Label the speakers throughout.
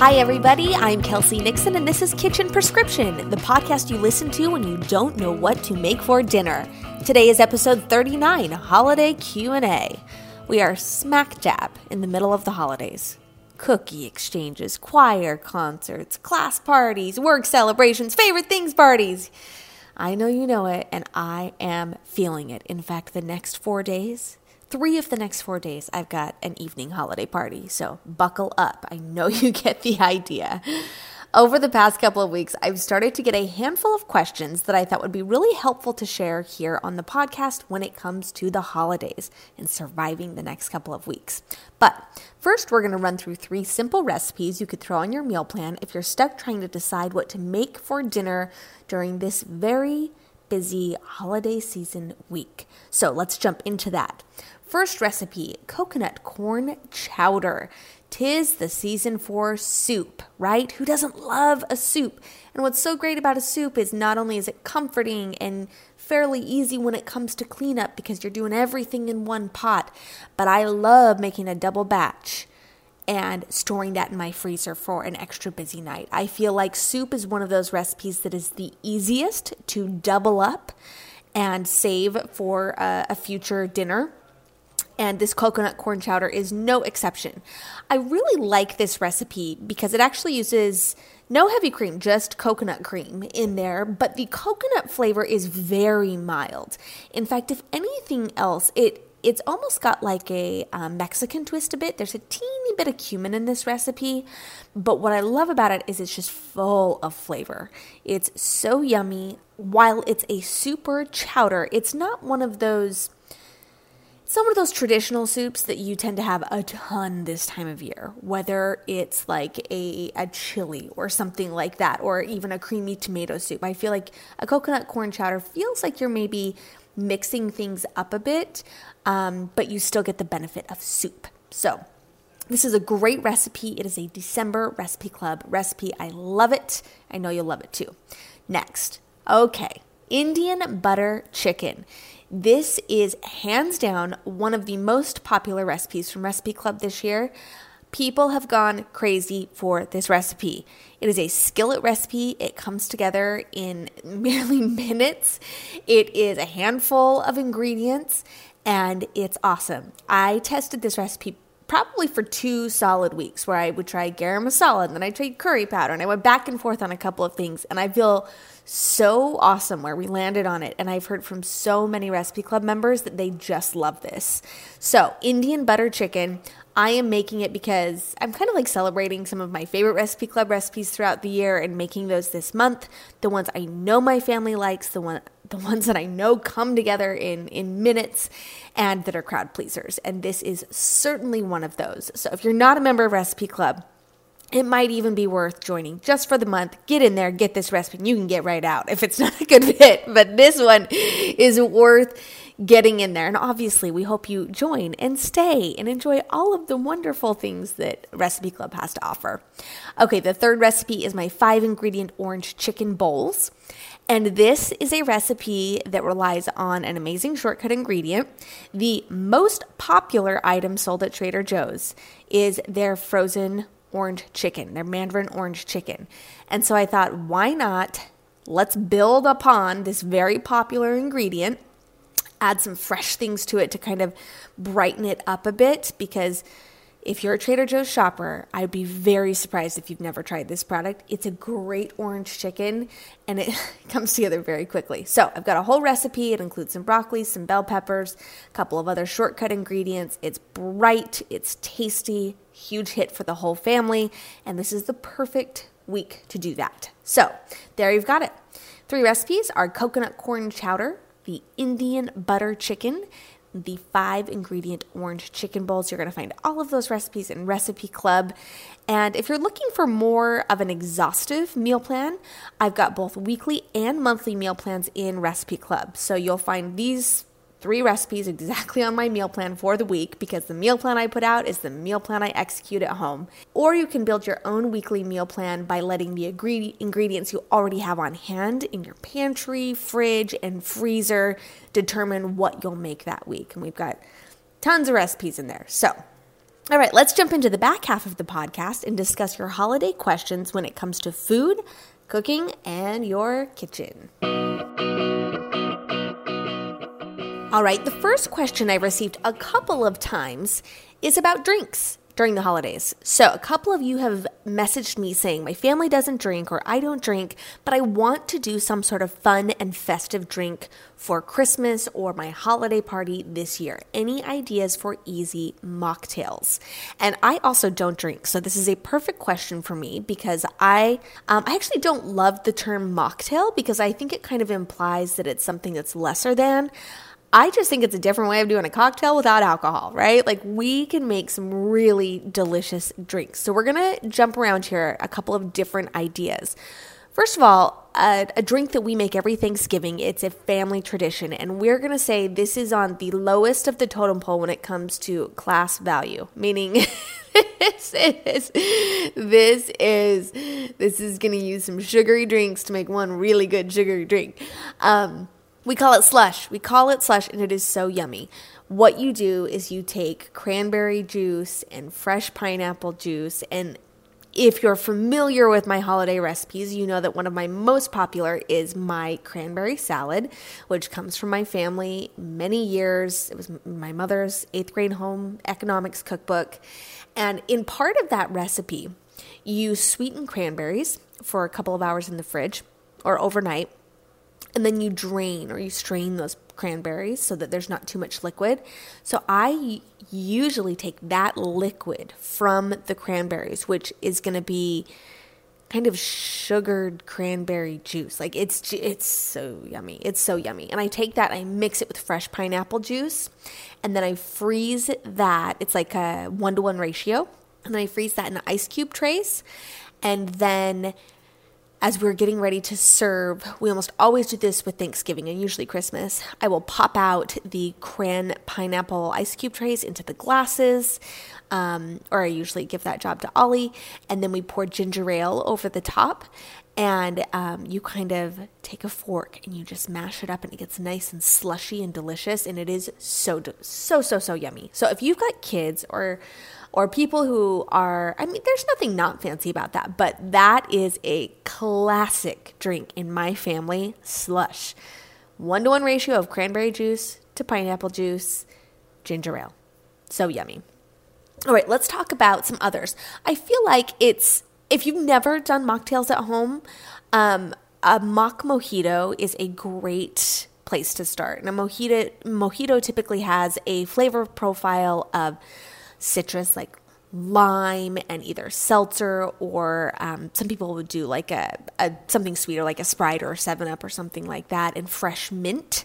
Speaker 1: Hi, everybody. I'm Kelsey Nixon, and this is Kitchen Prescription, the podcast you listen to when you don't know what to make for dinner. Today is episode 39, Holiday Q&A. We are smack dab in the middle of the holidays. Cookie exchanges, choir concerts, class parties, work celebrations, favorite things parties. I know you know it, and I am feeling it. In fact, the next four days, three of the next four days, I've got an evening holiday party. So buckle up. I know you get the idea. Over the past couple of weeks, I've started to get a handful of questions that I thought would be really helpful to share here on the podcast when it comes to the holidays and surviving the next couple of weeks. But first, we're going to run through three simple recipes you could throw on your meal plan if you're stuck trying to decide what to make for dinner during this very busy holiday season week. So let's jump into that. First recipe coconut corn chowder. Tis the season for soup, right? Who doesn't love a soup? And what's so great about a soup is not only is it comforting and fairly easy when it comes to cleanup because you're doing everything in one pot, but I love making a double batch and storing that in my freezer for an extra busy night. I feel like soup is one of those recipes that is the easiest to double up and save for a, a future dinner and this coconut corn chowder is no exception. I really like this recipe because it actually uses no heavy cream, just coconut cream in there, but the coconut flavor is very mild. In fact, if anything else, it it's almost got like a um, Mexican twist a bit. There's a teeny bit of cumin in this recipe, but what I love about it is it's just full of flavor. It's so yummy. While it's a super chowder, it's not one of those some of those traditional soups that you tend to have a ton this time of year, whether it's like a, a chili or something like that, or even a creamy tomato soup. I feel like a coconut corn chowder feels like you're maybe mixing things up a bit, um, but you still get the benefit of soup. So, this is a great recipe. It is a December Recipe Club recipe. I love it. I know you'll love it too. Next, okay, Indian butter chicken. This is hands down one of the most popular recipes from Recipe Club this year. People have gone crazy for this recipe. It is a skillet recipe. It comes together in merely minutes. It is a handful of ingredients and it's awesome. I tested this recipe probably for two solid weeks where I would try garam masala and then I tried curry powder and I went back and forth on a couple of things and I feel so awesome where we landed on it and I've heard from so many recipe club members that they just love this. So, Indian butter chicken, I am making it because I'm kind of like celebrating some of my favorite recipe club recipes throughout the year and making those this month. The ones I know my family likes, the one the ones that I know come together in in minutes and that are crowd pleasers. And this is certainly one of those. So if you're not a member of Recipe Club, it might even be worth joining just for the month. Get in there, get this recipe, and you can get right out if it's not a good fit. But this one is worth getting in there. And obviously, we hope you join and stay and enjoy all of the wonderful things that Recipe Club has to offer. Okay, the third recipe is my five ingredient orange chicken bowls. And this is a recipe that relies on an amazing shortcut ingredient. The most popular item sold at Trader Joe's is their frozen orange chicken, their mandarin orange chicken. And so I thought, why not? Let's build upon this very popular ingredient, add some fresh things to it to kind of brighten it up a bit because if you're a Trader Joe's shopper, I'd be very surprised if you've never tried this product. It's a great orange chicken and it comes together very quickly. So, I've got a whole recipe. It includes some broccoli, some bell peppers, a couple of other shortcut ingredients. It's bright, it's tasty, huge hit for the whole family, and this is the perfect week to do that. So, there you've got it. Three recipes are coconut corn chowder, the Indian butter chicken, the five ingredient orange chicken bowls. You're going to find all of those recipes in Recipe Club. And if you're looking for more of an exhaustive meal plan, I've got both weekly and monthly meal plans in Recipe Club. So you'll find these three recipes exactly on my meal plan for the week because the meal plan I put out is the meal plan I execute at home. Or you can build your own weekly meal plan by letting the ingredients you already have on hand in your pantry, fridge, and freezer determine what you'll make that week. And we've got tons of recipes in there. So, all right, let's jump into the back half of the podcast and discuss your holiday questions when it comes to food, cooking, and your kitchen. All right, the first question I received a couple of times is about drinks during the holidays. So, a couple of you have messaged me saying, My family doesn't drink or I don't drink, but I want to do some sort of fun and festive drink for Christmas or my holiday party this year. Any ideas for easy mocktails? And I also don't drink, so this is a perfect question for me because I um, I actually don't love the term mocktail because I think it kind of implies that it's something that's lesser than. I just think it's a different way of doing a cocktail without alcohol, right? Like we can make some really delicious drinks. So we're to jump around here a couple of different ideas. First of all, a, a, drink that we make every Thanksgiving, it's a family tradition, and we're to say this is on the lowest of the totem pole when it comes to class value, meaning this is this is this is to use some sugary drinks to make one really good sugary drink. Um, we call it slush. We call it slush, and it is so yummy. What you do is you take cranberry juice and fresh pineapple juice. And if you're familiar with my holiday recipes, you know that one of my most popular is my cranberry salad, which comes from my family many years. It was my mother's eighth grade home economics cookbook. And in part of that recipe, you sweeten cranberries for a couple of hours in the fridge or overnight and then you drain or you strain those cranberries so that there's not too much liquid. So I usually take that liquid from the cranberries, which is going to be kind of sugared cranberry juice. Like it's it's so yummy. It's so yummy. And I take that, I mix it with fresh pineapple juice, and then I freeze that. It's like a 1 to 1 ratio. And then I freeze that in an ice cube trays. And then as we're getting ready to serve, we almost always do this with Thanksgiving and usually Christmas. I will pop out the cran pineapple ice cube trays into the glasses, um, or I usually give that job to Ollie, and then we pour ginger ale over the top. And um, you kind of take a fork and you just mash it up, and it gets nice and slushy and delicious. And it is so, so, so, so yummy. So if you've got kids or or people who are, I mean, there's nothing not fancy about that, but that is a classic drink in my family slush. One to one ratio of cranberry juice to pineapple juice, ginger ale. So yummy. All right, let's talk about some others. I feel like it's, if you've never done mocktails at home, um, a mock mojito is a great place to start. And a mojito, mojito typically has a flavor profile of citrus like lime and either seltzer or um, some people would do like a, a, something sweeter like a sprite or a 7-up or something like that and fresh mint.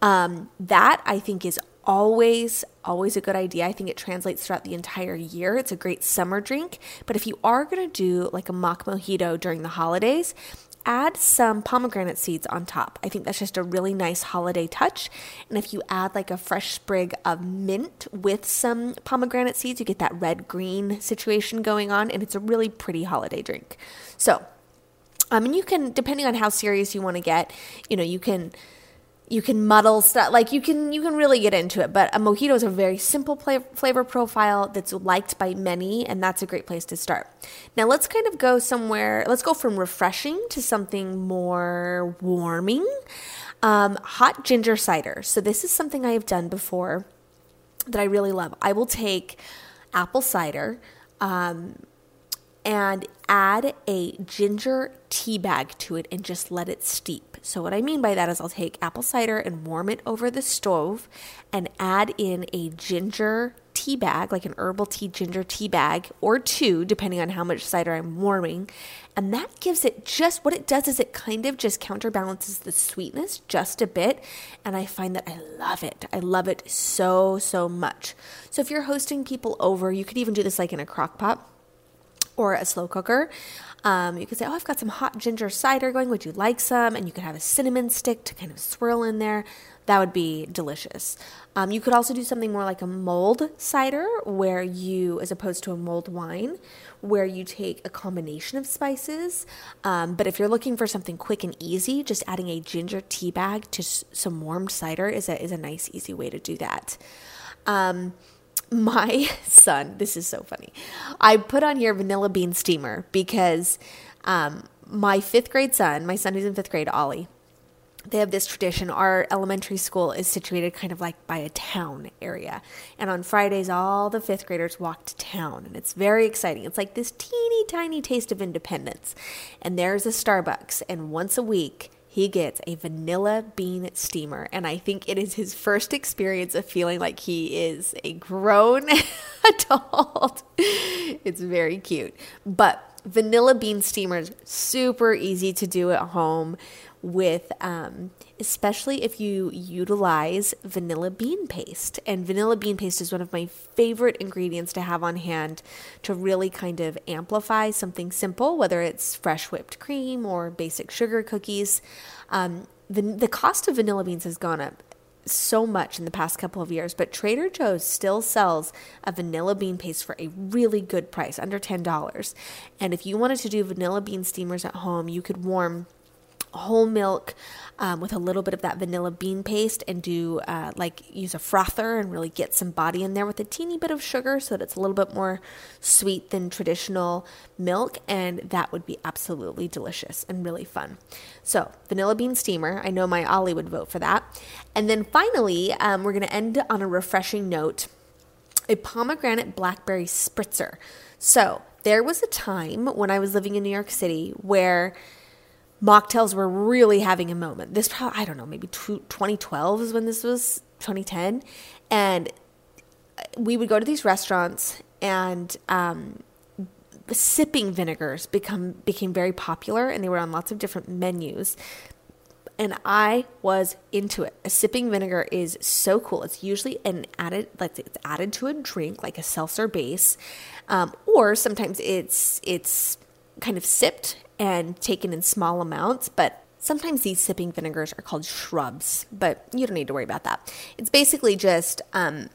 Speaker 1: Um, that i think is always always a good idea. I think it translates throughout the entire year. It's a great summer drink. But if you are going to do like a mock mojito during the holidays add some pomegranate seeds on top. I think that's just a really nice holiday touch. And if you add like a fresh sprig of mint with some pomegranate seeds, you get that red green situation going on, and it's a really pretty holiday drink. So, um, and you can, depending on how serious you want to get, you know, you can you can muddle stuff like you can you can really get into it but a mojito is a very simple flavor profile that's liked by many and that's a great place to start. Now let's kind of go somewhere let's go from refreshing to something more warming. Um, hot ginger cider. So this is something i've done before that i really love. I will take apple cider um, and add a ginger tea bag to it and just let it steep. So, what I mean by that is I'll take apple cider and warm it over the stove and add in a ginger tea bag, like an herbal tea ginger tea bag, or two, depending on how much cider I'm warming. And that gives it just what it does is it kind of just counterbalances the sweetness just a bit. And I find that I love it. I love it so, so much. So, if you're hosting people over, you could even do this like in a crock pot or a slow cooker. Um, you could say, Oh, I've got some hot ginger cider going. Would you like some? And you could have a cinnamon stick to kind of swirl in there. That would be delicious. Um, you could also do something more like a mulled cider, where you, as opposed to a mulled wine, where you take a combination of spices. Um, but if you're looking for something quick and easy, just adding a ginger tea bag to s- some warmed cider is a, is a nice, easy way to do that. Um, my son, this is so funny. I put on here vanilla bean steamer because um, my fifth grade son, my son who's in fifth grade, Ollie, they have this tradition. Our elementary school is situated kind of like by a town area. And on Fridays, all the fifth graders walk to town. And it's very exciting. It's like this teeny tiny taste of independence. And there's a Starbucks. And once a week, he gets a vanilla bean steamer. And I think it is his first experience of feeling like he is a grown adult. it's very cute. But vanilla bean steamers, super easy to do at home with um, especially if you utilize vanilla bean paste and vanilla bean paste is one of my favorite ingredients to have on hand to really kind of amplify something simple whether it's fresh whipped cream or basic sugar cookies um, the, the cost of vanilla beans has gone up so much in the past couple of years, but Trader Joe's still sells a vanilla bean paste for a really good price, under $10. And if you wanted to do vanilla bean steamers at home, you could warm whole milk um, with a little bit of that vanilla bean paste and do uh, like use a frother and really get some body in there with a teeny bit of sugar so that it's a little bit more sweet than traditional milk and that would be absolutely delicious and really fun. So vanilla bean steamer. I know my ollie would vote for that. And then finally um, we're going to end on a refreshing note a pomegranate blackberry spritzer. So there was a time when i was living in new york city where mocktails were really having a moment. This probably, I don't know, maybe 2012 is when this was, 2010. And we would go to these restaurants and um, sipping vinegars become became very popular and they were on lots of different menus. And I was into it. A sipping vinegar is so cool. It's usually an added, like it's added to a drink, like a seltzer base, um, or sometimes it's it's kind of sipped and taken in small amounts, but sometimes these sipping vinegars are called shrubs, but you don't need to worry about that. It's basically just um,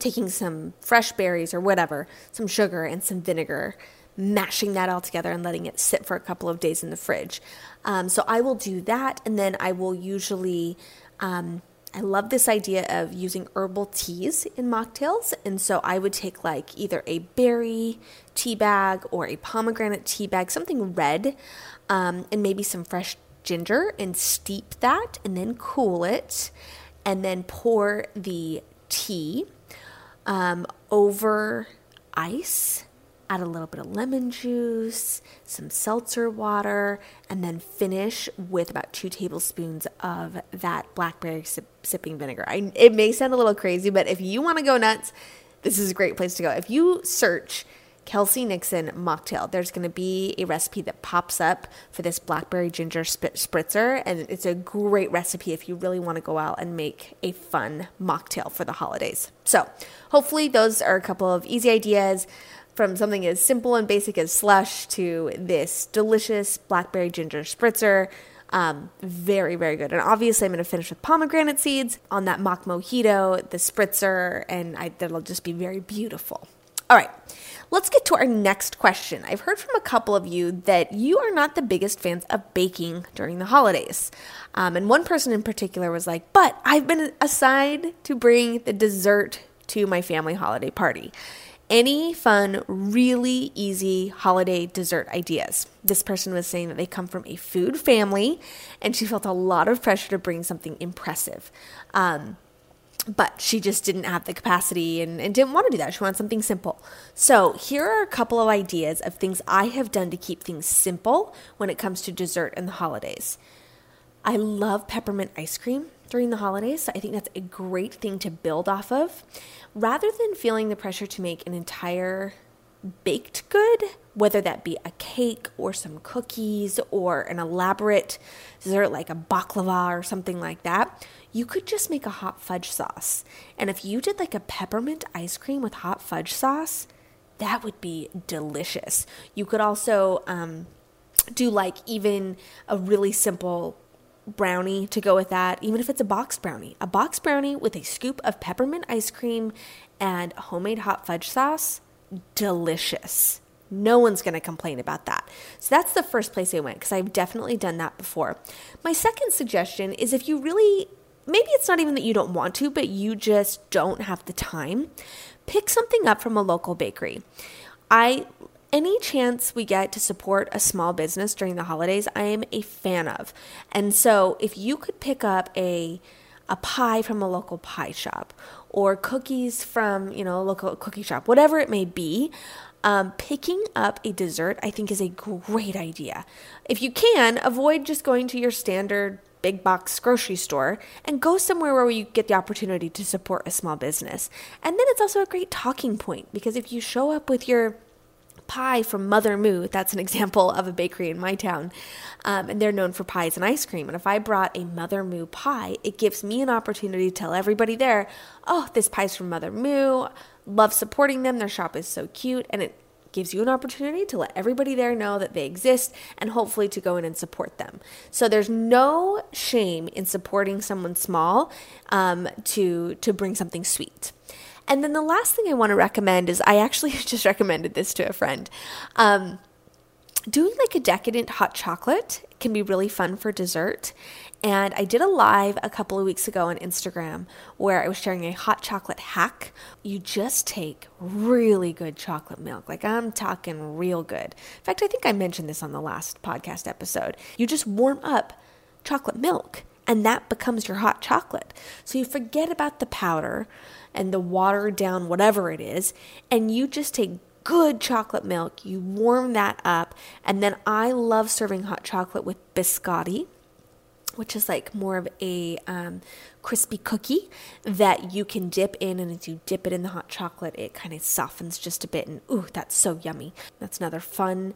Speaker 1: taking some fresh berries or whatever, some sugar and some vinegar, mashing that all together and letting it sit for a couple of days in the fridge. Um, so I will do that, and then I will usually. Um, I love this idea of using herbal teas in mocktails. And so I would take like either a berry tea bag or a pomegranate tea bag, something red, um, and maybe some fresh ginger and steep that and then cool it and then pour the tea um, over ice add a little bit of lemon juice, some seltzer water, and then finish with about two tablespoons of that blackberry sip- sipping vinegar. I, it may sound a little crazy, but if you want to go nuts, this is a great place to go. If you search Kelsey Nixon mocktail, there's going to be a recipe that pops up for this blackberry ginger spritzer, and it's a great recipe if you really want to go out and make a fun mocktail for the holidays. So, hopefully, those are a couple of easy ideas from something as simple and basic as slush to this delicious blackberry ginger spritzer. Um, very, very good. And obviously, I'm going to finish with pomegranate seeds on that mock mojito, the spritzer, and I, that'll just be very beautiful. All right, let's get to our next question. I've heard from a couple of you that you are not the biggest fans of baking during the holidays. Um, and one person in particular was like, but I've been assigned to bring the dessert to my family holiday party any fun, really easy holiday dessert ideas. This person was saying that they come from a food family and she felt a lot of pressure to bring something impressive. Um, but she just didn't have the capacity and, and didn't want to do that. She wanted something simple. So, here are a couple of ideas of things I have done to keep things simple when it comes to dessert in the holidays. I love peppermint ice cream during the holidays. So I think that's a great thing to build off of. Rather than feeling the pressure to make an entire baked good, whether that be a cake or some cookies or an elaborate dessert like a baklava or something like that, you could just make a hot fudge sauce. And if you did like a peppermint ice cream with hot fudge sauce, that would be delicious. You could also um, do like even a really simple brownie to go with that, even if it's a box brownie. A box brownie with a scoop of peppermint ice cream and homemade hot fudge sauce delicious. No one's going to complain about that. So that's the first place I went because I've definitely done that before. My second suggestion is if you really, maybe it's not even that you don't want to, but you just don't have the time, pick something up from a local bakery. I any chance we get to support a small business during the holidays, I am a fan of. And so if you could pick up a a pie from a local pie shop or cookies from, you know, a local cookie shop, whatever it may be, um, picking up a dessert, I think, is a great idea. If you can, avoid just going to your standard big box grocery store and go somewhere where you get the opportunity to support a small business. And then it's also a great talking point because if you show up with your pie from Mother Moo. That's an example of a bakery in my town. Um, and they're known for pies and ice cream. And if I brought a Mother Moo pie, it gives me an opportunity to tell everybody there, oh, this pie's from Mother Moo. Love supporting them. Their shop is so cute. And it gives you an opportunity to let everybody there know that they exist and hopefully to go in and support them. So there's no shame in supporting someone small um, to to bring something sweet. And then the last thing I want to recommend is I actually just recommended this to a friend. Um, doing like a decadent hot chocolate can be really fun for dessert. And I did a live a couple of weeks ago on Instagram where I was sharing a hot chocolate hack. You just take really good chocolate milk. Like I'm talking real good. In fact, I think I mentioned this on the last podcast episode. You just warm up chocolate milk and that becomes your hot chocolate. So you forget about the powder and the watered down whatever it is, and you just take good chocolate milk, you warm that up, and then I love serving hot chocolate with biscotti, which is like more of a um, crispy cookie that you can dip in, and as you dip it in the hot chocolate, it kind of softens just a bit, and ooh, that's so yummy. That's another fun,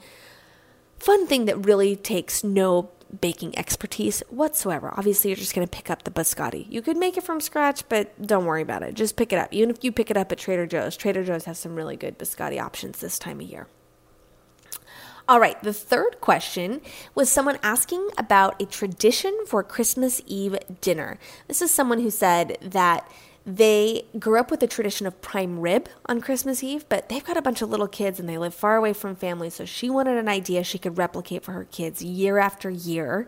Speaker 1: fun thing that really takes no baking expertise whatsoever. Obviously, you're just going to pick up the biscotti. You could make it from scratch, but don't worry about it. Just pick it up. Even if you pick it up at Trader Joe's, Trader Joe's has some really good biscotti options this time of year. All right, the third question was someone asking about a tradition for Christmas Eve dinner. This is someone who said that they grew up with the tradition of prime rib on Christmas Eve, but they've got a bunch of little kids and they live far away from family. So she wanted an idea she could replicate for her kids year after year.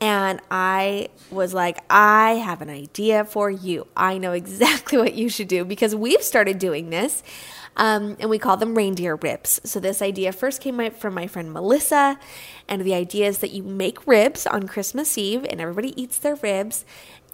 Speaker 1: And I was like, I have an idea for you. I know exactly what you should do because we've started doing this. Um, and we call them reindeer ribs. So, this idea first came from my friend Melissa. And the idea is that you make ribs on Christmas Eve and everybody eats their ribs.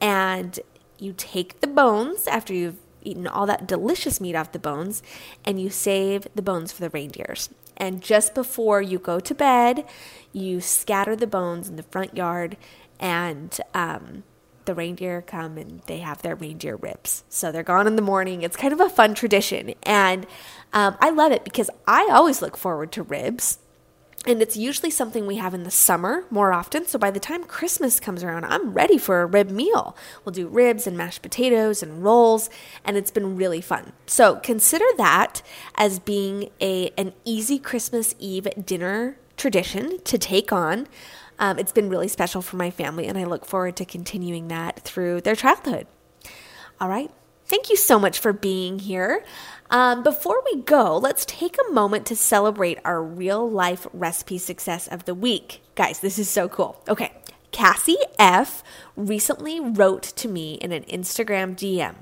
Speaker 1: And you take the bones after you've eaten all that delicious meat off the bones and you save the bones for the reindeers. And just before you go to bed, you scatter the bones in the front yard and um, the reindeer come and they have their reindeer ribs. So they're gone in the morning. It's kind of a fun tradition. And um, I love it because I always look forward to ribs. And it's usually something we have in the summer more often. So by the time Christmas comes around, I'm ready for a rib meal. We'll do ribs and mashed potatoes and rolls, and it's been really fun. So consider that as being a an easy Christmas Eve dinner tradition to take on. Um, it's been really special for my family, and I look forward to continuing that through their childhood. All right. Thank you so much for being here. Um, before we go, let's take a moment to celebrate our real life recipe success of the week. Guys, this is so cool. Okay, Cassie F recently wrote to me in an Instagram DM.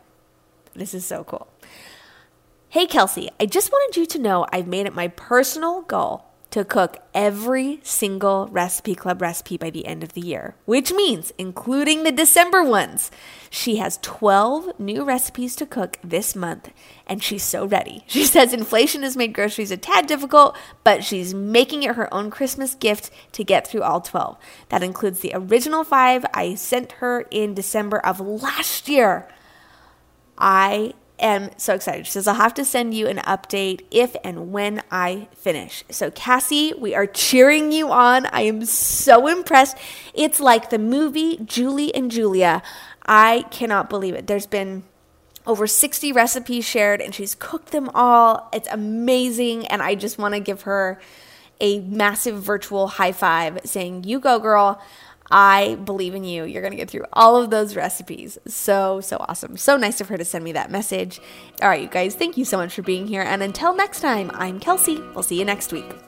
Speaker 1: This is so cool. Hey, Kelsey, I just wanted you to know I've made it my personal goal to cook every single Recipe Club recipe by the end of the year, which means including the December ones. She has 12 new recipes to cook this month, and she's so ready. She says inflation has made groceries a tad difficult, but she's making it her own Christmas gift to get through all 12. That includes the original five I sent her in December of last year. I am so excited. She says, I'll have to send you an update if and when I finish. So, Cassie, we are cheering you on. I am so impressed. It's like the movie Julie and Julia. I cannot believe it. There's been over 60 recipes shared and she's cooked them all. It's amazing. And I just want to give her a massive virtual high five saying, You go, girl. I believe in you. You're going to get through all of those recipes. So, so awesome. So nice of her to send me that message. All right, you guys, thank you so much for being here. And until next time, I'm Kelsey. We'll see you next week.